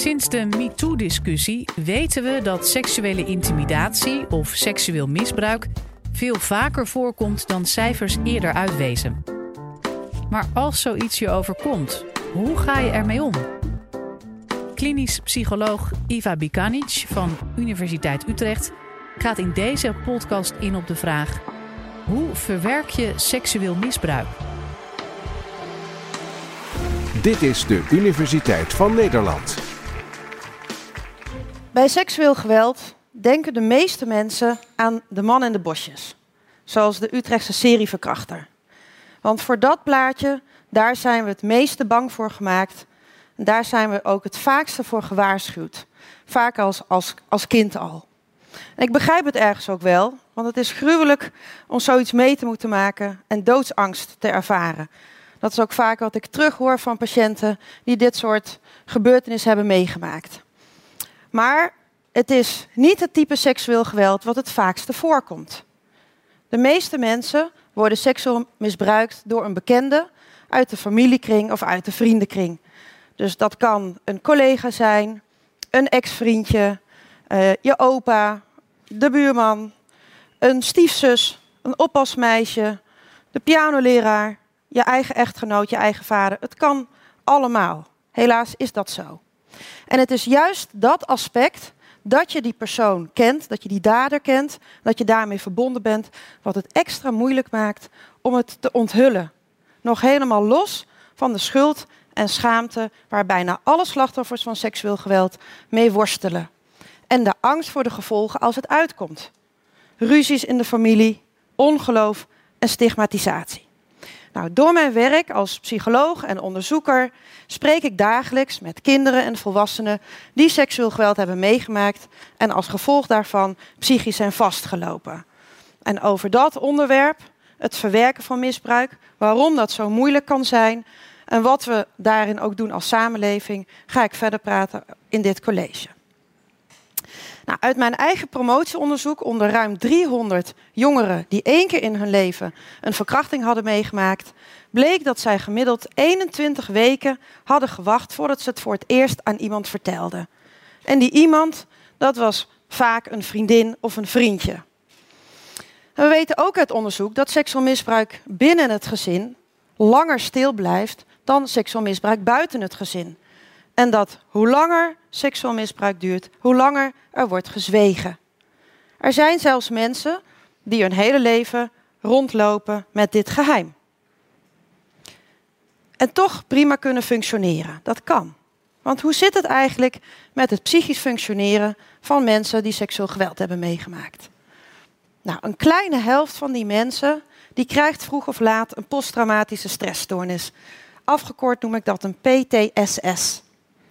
Sinds de MeToo-discussie weten we dat seksuele intimidatie of seksueel misbruik veel vaker voorkomt dan cijfers eerder uitwezen. Maar als zoiets je overkomt, hoe ga je ermee om? Klinisch psycholoog Iva Bikanic van Universiteit Utrecht gaat in deze podcast in op de vraag: hoe verwerk je seksueel misbruik? Dit is de Universiteit van Nederland. Bij seksueel geweld denken de meeste mensen aan de man in de bosjes, zoals de Utrechtse serieverkrachter. Want voor dat plaatje, daar zijn we het meeste bang voor gemaakt. En daar zijn we ook het vaakste voor gewaarschuwd. Vaak als, als, als kind al. En ik begrijp het ergens ook wel, want het is gruwelijk om zoiets mee te moeten maken en doodsangst te ervaren. Dat is ook vaak wat ik terughoor van patiënten die dit soort gebeurtenissen hebben meegemaakt. Maar het is niet het type seksueel geweld wat het vaakste voorkomt. De meeste mensen worden seksueel misbruikt door een bekende uit de familiekring of uit de vriendenkring. Dus dat kan een collega zijn, een ex-vriendje, uh, je opa, de buurman, een stiefzus, een oppasmeisje, de pianoleraar, je eigen echtgenoot, je eigen vader. Het kan allemaal. Helaas is dat zo. En het is juist dat aspect dat je die persoon kent, dat je die dader kent, dat je daarmee verbonden bent, wat het extra moeilijk maakt om het te onthullen. Nog helemaal los van de schuld en schaamte waar bijna alle slachtoffers van seksueel geweld mee worstelen. En de angst voor de gevolgen als het uitkomt. Ruzies in de familie, ongeloof en stigmatisatie. Nou, door mijn werk als psycholoog en onderzoeker spreek ik dagelijks met kinderen en volwassenen die seksueel geweld hebben meegemaakt en als gevolg daarvan psychisch zijn vastgelopen. En over dat onderwerp, het verwerken van misbruik, waarom dat zo moeilijk kan zijn en wat we daarin ook doen als samenleving, ga ik verder praten in dit college. Nou, uit mijn eigen promotieonderzoek onder ruim 300 jongeren die één keer in hun leven een verkrachting hadden meegemaakt, bleek dat zij gemiddeld 21 weken hadden gewacht voordat ze het voor het eerst aan iemand vertelden. En die iemand, dat was vaak een vriendin of een vriendje. we weten ook uit onderzoek dat seksueel misbruik binnen het gezin langer stil blijft dan seksueel misbruik buiten het gezin. En dat hoe langer seksueel misbruik duurt, hoe langer er wordt gezwegen. Er zijn zelfs mensen die hun hele leven rondlopen met dit geheim. En toch prima kunnen functioneren. Dat kan. Want hoe zit het eigenlijk met het psychisch functioneren van mensen die seksueel geweld hebben meegemaakt? Nou, een kleine helft van die mensen die krijgt vroeg of laat een posttraumatische stressstoornis. Afgekort noem ik dat een PTSS.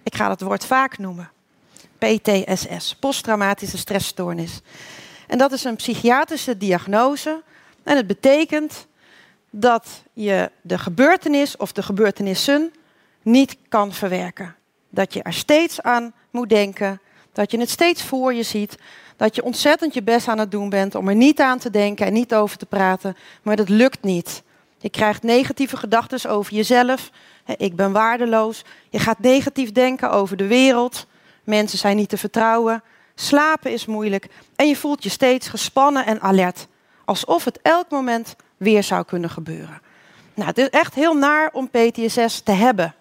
Ik ga het woord vaak noemen. PTSS, posttraumatische stressstoornis. En dat is een psychiatrische diagnose. En het betekent dat je de gebeurtenis of de gebeurtenissen niet kan verwerken. Dat je er steeds aan moet denken, dat je het steeds voor je ziet, dat je ontzettend je best aan het doen bent om er niet aan te denken en niet over te praten, maar dat lukt niet. Je krijgt negatieve gedachten over jezelf. Ik ben waardeloos. Je gaat negatief denken over de wereld. Mensen zijn niet te vertrouwen. Slapen is moeilijk. En je voelt je steeds gespannen en alert. Alsof het elk moment weer zou kunnen gebeuren. Nou, het is echt heel naar om PTSS te hebben.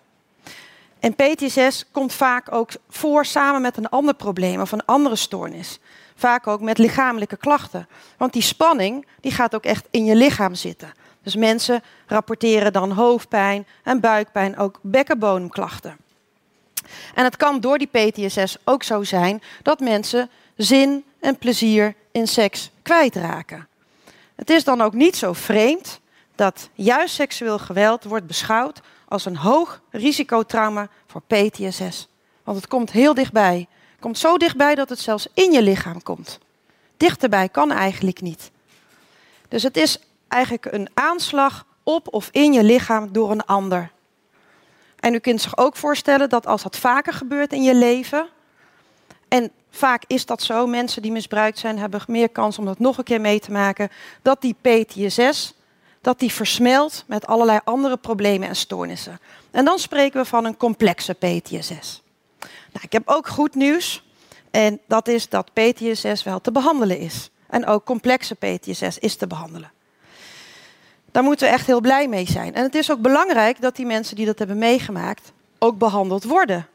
En PTSS komt vaak ook voor samen met een ander probleem of een andere stoornis. Vaak ook met lichamelijke klachten. Want die spanning die gaat ook echt in je lichaam zitten. Dus mensen rapporteren dan hoofdpijn en buikpijn, ook bekkenbodemklachten. En het kan door die PTSS ook zo zijn dat mensen zin en plezier in seks kwijtraken. Het is dan ook niet zo vreemd dat juist seksueel geweld wordt beschouwd als een hoog risicotrauma voor PTSS. Want het komt heel dichtbij. Het komt zo dichtbij dat het zelfs in je lichaam komt. Dichterbij kan eigenlijk niet. Dus het is eigenlijk een aanslag op of in je lichaam door een ander. En u kunt zich ook voorstellen dat als dat vaker gebeurt in je leven, en vaak is dat zo, mensen die misbruikt zijn hebben meer kans om dat nog een keer mee te maken, dat die PTSS, dat die versmelt met allerlei andere problemen en stoornissen. En dan spreken we van een complexe PTSS. Nou, ik heb ook goed nieuws. En dat is dat PTSS wel te behandelen is. En ook complexe PTSS is te behandelen. Daar moeten we echt heel blij mee zijn. En het is ook belangrijk dat die mensen die dat hebben meegemaakt ook behandeld worden.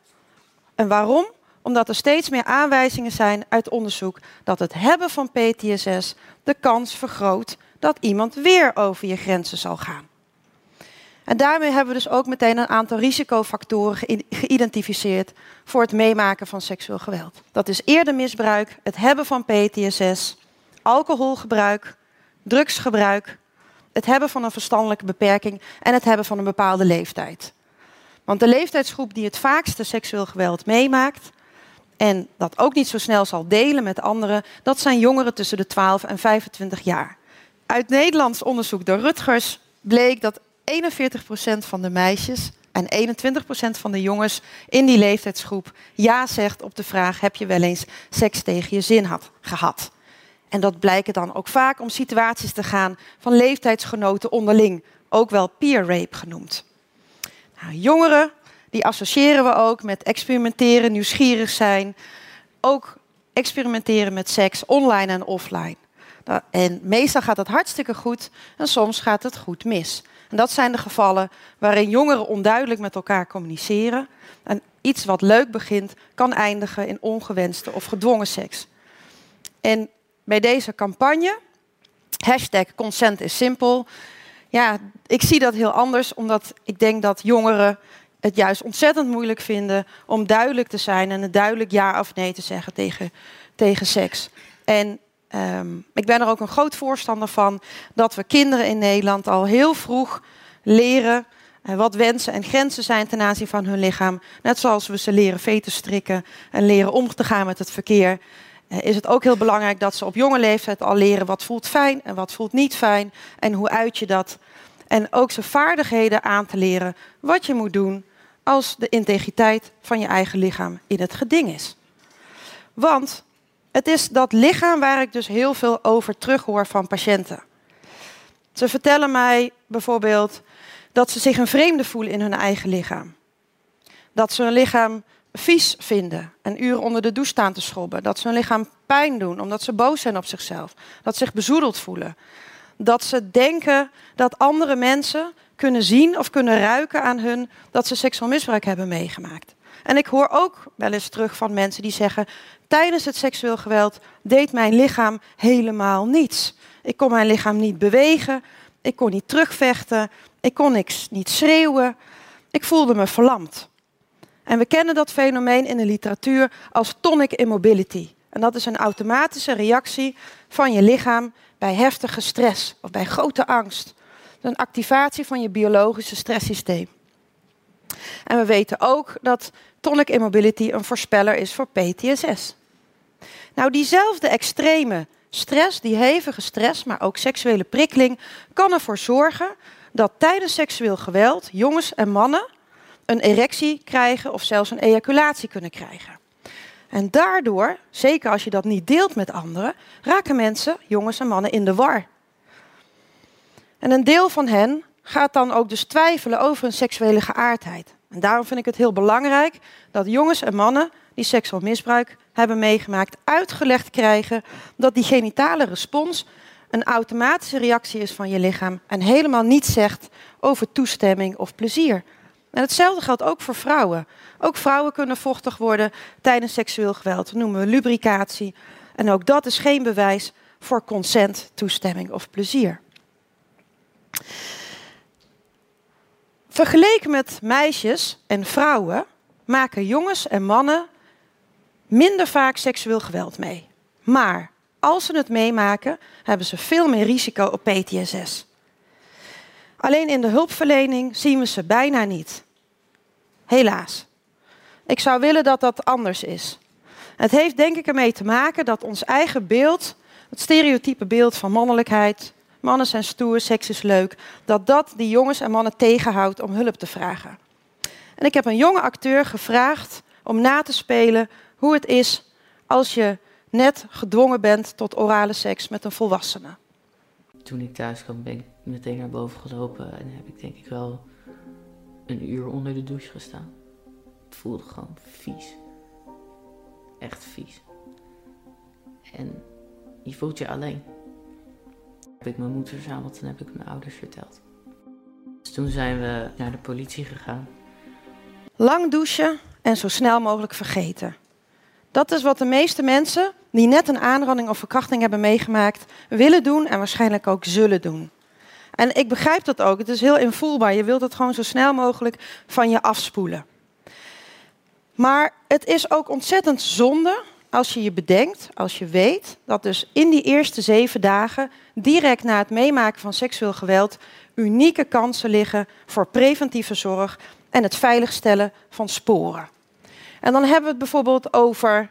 En waarom? Omdat er steeds meer aanwijzingen zijn uit onderzoek dat het hebben van PTSS de kans vergroot dat iemand weer over je grenzen zal gaan. En daarmee hebben we dus ook meteen een aantal risicofactoren geïdentificeerd voor het meemaken van seksueel geweld. Dat is eerder misbruik, het hebben van PTSS, alcoholgebruik, drugsgebruik, het hebben van een verstandelijke beperking en het hebben van een bepaalde leeftijd. Want de leeftijdsgroep die het vaakste seksueel geweld meemaakt en dat ook niet zo snel zal delen met anderen, dat zijn jongeren tussen de 12 en 25 jaar. Uit Nederlands onderzoek door Rutgers bleek dat 41% van de meisjes en 21% van de jongens in die leeftijdsgroep ja zegt op de vraag: heb je wel eens seks tegen je zin had, gehad? En dat blijken dan ook vaak om situaties te gaan van leeftijdsgenoten onderling, ook wel peer rape genoemd. Nou, jongeren, die associëren we ook met experimenteren, nieuwsgierig zijn, ook experimenteren met seks online en offline. Nou, en meestal gaat het hartstikke goed en soms gaat het goed mis. En dat zijn de gevallen waarin jongeren onduidelijk met elkaar communiceren. En iets wat leuk begint, kan eindigen in ongewenste of gedwongen seks. En bij deze campagne, hashtag consent is simpel. Ja, ik zie dat heel anders, omdat ik denk dat jongeren het juist ontzettend moeilijk vinden om duidelijk te zijn en een duidelijk ja of nee te zeggen tegen, tegen seks. En um, ik ben er ook een groot voorstander van dat we kinderen in Nederland al heel vroeg leren uh, wat wensen en grenzen zijn ten aanzien van hun lichaam. Net zoals we ze leren veten strikken en leren om te gaan met het verkeer. Uh, is het ook heel belangrijk dat ze op jonge leeftijd al leren wat voelt fijn en wat voelt niet fijn en hoe uit je dat. En ook ze vaardigheden aan te leren wat je moet doen als de integriteit van je eigen lichaam in het geding is. Want het is dat lichaam waar ik dus heel veel over terughoor van patiënten. Ze vertellen mij bijvoorbeeld dat ze zich een vreemde voelen in hun eigen lichaam. Dat ze hun lichaam vies vinden en uren onder de douche staan te schrobben. Dat ze hun lichaam pijn doen omdat ze boos zijn op zichzelf. Dat ze zich bezoedeld voelen. Dat ze denken dat andere mensen kunnen zien of kunnen ruiken aan hun dat ze seksueel misbruik hebben meegemaakt. En ik hoor ook wel eens terug van mensen die zeggen: tijdens het seksueel geweld deed mijn lichaam helemaal niets. Ik kon mijn lichaam niet bewegen, ik kon niet terugvechten, ik kon niks niet schreeuwen. Ik voelde me verlamd. En we kennen dat fenomeen in de literatuur als tonic immobility. En dat is een automatische reactie van je lichaam bij heftige stress of bij grote angst. Een activatie van je biologische stresssysteem. En we weten ook dat tonic immobility een voorspeller is voor PTSS. Nou, diezelfde extreme stress, die hevige stress, maar ook seksuele prikkeling, kan ervoor zorgen dat tijdens seksueel geweld jongens en mannen een erectie krijgen of zelfs een ejaculatie kunnen krijgen. En daardoor, zeker als je dat niet deelt met anderen, raken mensen, jongens en mannen, in de war. En een deel van hen gaat dan ook dus twijfelen over hun seksuele geaardheid. En daarom vind ik het heel belangrijk dat jongens en mannen die seksueel misbruik hebben meegemaakt, uitgelegd krijgen dat die genitale respons een automatische reactie is van je lichaam en helemaal niets zegt over toestemming of plezier. En hetzelfde geldt ook voor vrouwen. Ook vrouwen kunnen vochtig worden tijdens seksueel geweld. Dat noemen we lubricatie. En ook dat is geen bewijs voor consent, toestemming of plezier. Vergeleken met meisjes en vrouwen maken jongens en mannen minder vaak seksueel geweld mee. Maar als ze het meemaken, hebben ze veel meer risico op PTSS. Alleen in de hulpverlening zien we ze bijna niet. Helaas. Ik zou willen dat dat anders is. Het heeft denk ik ermee te maken dat ons eigen beeld, het stereotype beeld van mannelijkheid, mannen zijn stoer, seks is leuk, dat dat die jongens en mannen tegenhoudt om hulp te vragen. En ik heb een jonge acteur gevraagd om na te spelen hoe het is als je net gedwongen bent tot orale seks met een volwassene. Toen ik thuis kwam ben ik meteen naar boven gelopen en heb ik denk ik wel een uur onder de douche gestaan. het voelde gewoon vies. Echt vies. En je voelt je alleen. Heb ik mijn moeder verzameld en heb ik mijn ouders verteld. Dus toen zijn we naar de politie gegaan. Lang douchen en zo snel mogelijk vergeten. Dat is wat de meeste mensen die net een aanranding of verkrachting hebben meegemaakt, willen doen en waarschijnlijk ook zullen doen. En ik begrijp dat ook. Het is heel invoelbaar. Je wilt het gewoon zo snel mogelijk van je afspoelen. Maar het is ook ontzettend zonde als je je bedenkt, als je weet dat dus in die eerste zeven dagen, direct na het meemaken van seksueel geweld, unieke kansen liggen voor preventieve zorg en het veiligstellen van sporen. En dan hebben we het bijvoorbeeld over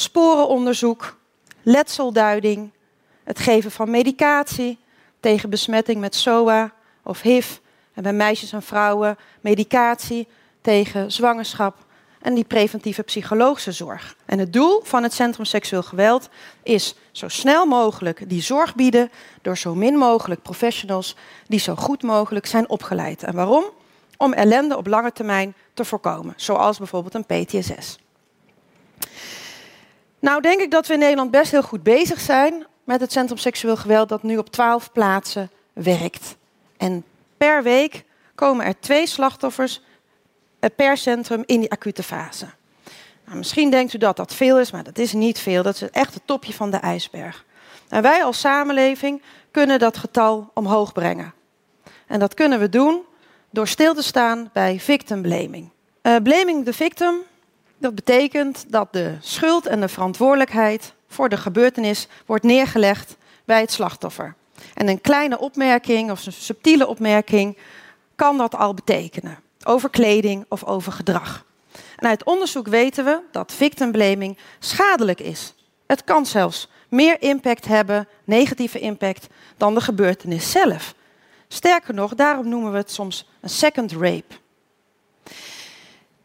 sporenonderzoek, letselduiding, het geven van medicatie tegen besmetting met SOA of HIV. En bij meisjes en vrouwen medicatie tegen zwangerschap en die preventieve psychologische zorg. En het doel van het Centrum Seksueel Geweld is zo snel mogelijk die zorg bieden door zo min mogelijk professionals die zo goed mogelijk zijn opgeleid. En waarom? Om ellende op lange termijn te voorkomen, zoals bijvoorbeeld een PTSS. Nou denk ik dat we in Nederland best heel goed bezig zijn met het Centrum Seksueel Geweld dat nu op twaalf plaatsen werkt. En per week komen er twee slachtoffers eh, per centrum in die acute fase. Nou, misschien denkt u dat dat veel is, maar dat is niet veel. Dat is echt het topje van de ijsberg. En wij als samenleving kunnen dat getal omhoog brengen. En dat kunnen we doen door stil te staan bij victim blaming. Uh, blaming the victim, dat betekent dat de schuld en de verantwoordelijkheid voor de gebeurtenis wordt neergelegd bij het slachtoffer. En een kleine opmerking of een subtiele opmerking kan dat al betekenen over kleding of over gedrag. En uit onderzoek weten we dat victim blaming schadelijk is. Het kan zelfs meer impact hebben, negatieve impact, dan de gebeurtenis zelf. Sterker nog, daarom noemen we het soms een second rape.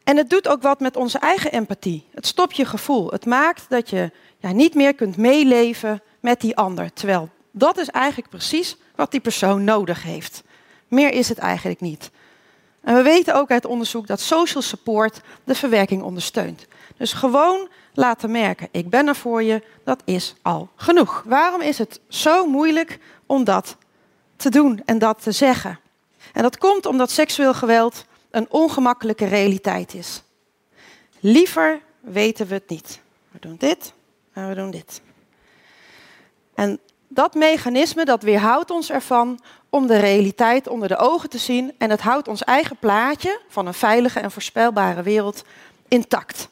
En het doet ook wat met onze eigen empathie. Het stopt je gevoel. Het maakt dat je ja, niet meer kunt meeleven met die ander. Terwijl dat is eigenlijk precies wat die persoon nodig heeft. Meer is het eigenlijk niet. En we weten ook uit onderzoek dat social support de verwerking ondersteunt. Dus gewoon laten merken, ik ben er voor je, dat is al genoeg. Waarom is het zo moeilijk om dat te doen en dat te zeggen? En dat komt omdat seksueel geweld een ongemakkelijke realiteit is. Liever weten we het niet. We doen dit en we doen dit. En dat mechanisme dat weerhoudt ons ervan om de realiteit onder de ogen te zien en het houdt ons eigen plaatje van een veilige en voorspelbare wereld intact.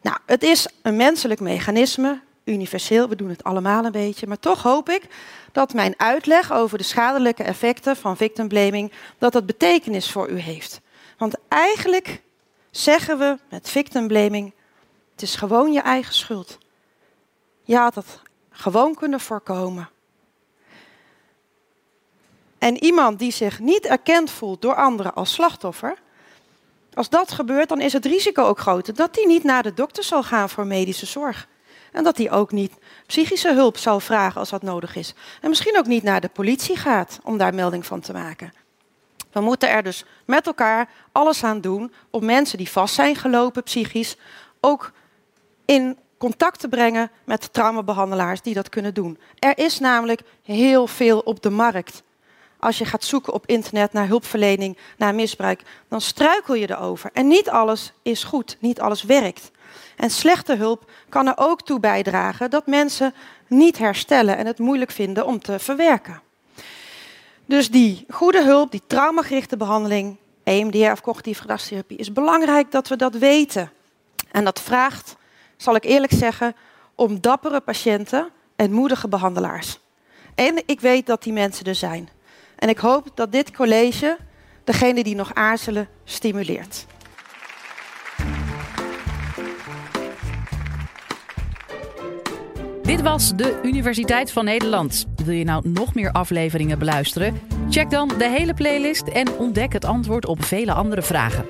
Nou, het is een menselijk mechanisme, universeel, we doen het allemaal een beetje, maar toch hoop ik dat mijn uitleg over de schadelijke effecten van victim blaming dat dat betekenis voor u heeft. Want eigenlijk zeggen we met victim blaming, het is gewoon je eigen schuld. Je had het gewoon kunnen voorkomen. En iemand die zich niet erkend voelt door anderen als slachtoffer, als dat gebeurt, dan is het risico ook groter dat hij niet naar de dokter zal gaan voor medische zorg. En dat hij ook niet psychische hulp zal vragen als dat nodig is. En misschien ook niet naar de politie gaat om daar melding van te maken. We moeten er dus met elkaar alles aan doen om mensen die vast zijn gelopen psychisch ook in contact te brengen met traumabehandelaars die dat kunnen doen. Er is namelijk heel veel op de markt. Als je gaat zoeken op internet naar hulpverlening, naar misbruik, dan struikel je erover. En niet alles is goed, niet alles werkt. En slechte hulp kan er ook toe bijdragen dat mensen niet herstellen en het moeilijk vinden om te verwerken. Dus die goede hulp, die traumagerichte behandeling, EMDR of cognitieve gedragstherapie, is belangrijk dat we dat weten. En dat vraagt zal ik eerlijk zeggen, om dappere patiënten en moedige behandelaars. En ik weet dat die mensen er zijn. En ik hoop dat dit college degene die nog aarzelen stimuleert. Dit was de Universiteit van Nederland. Wil je nou nog meer afleveringen beluisteren? Check dan de hele playlist en ontdek het antwoord op vele andere vragen.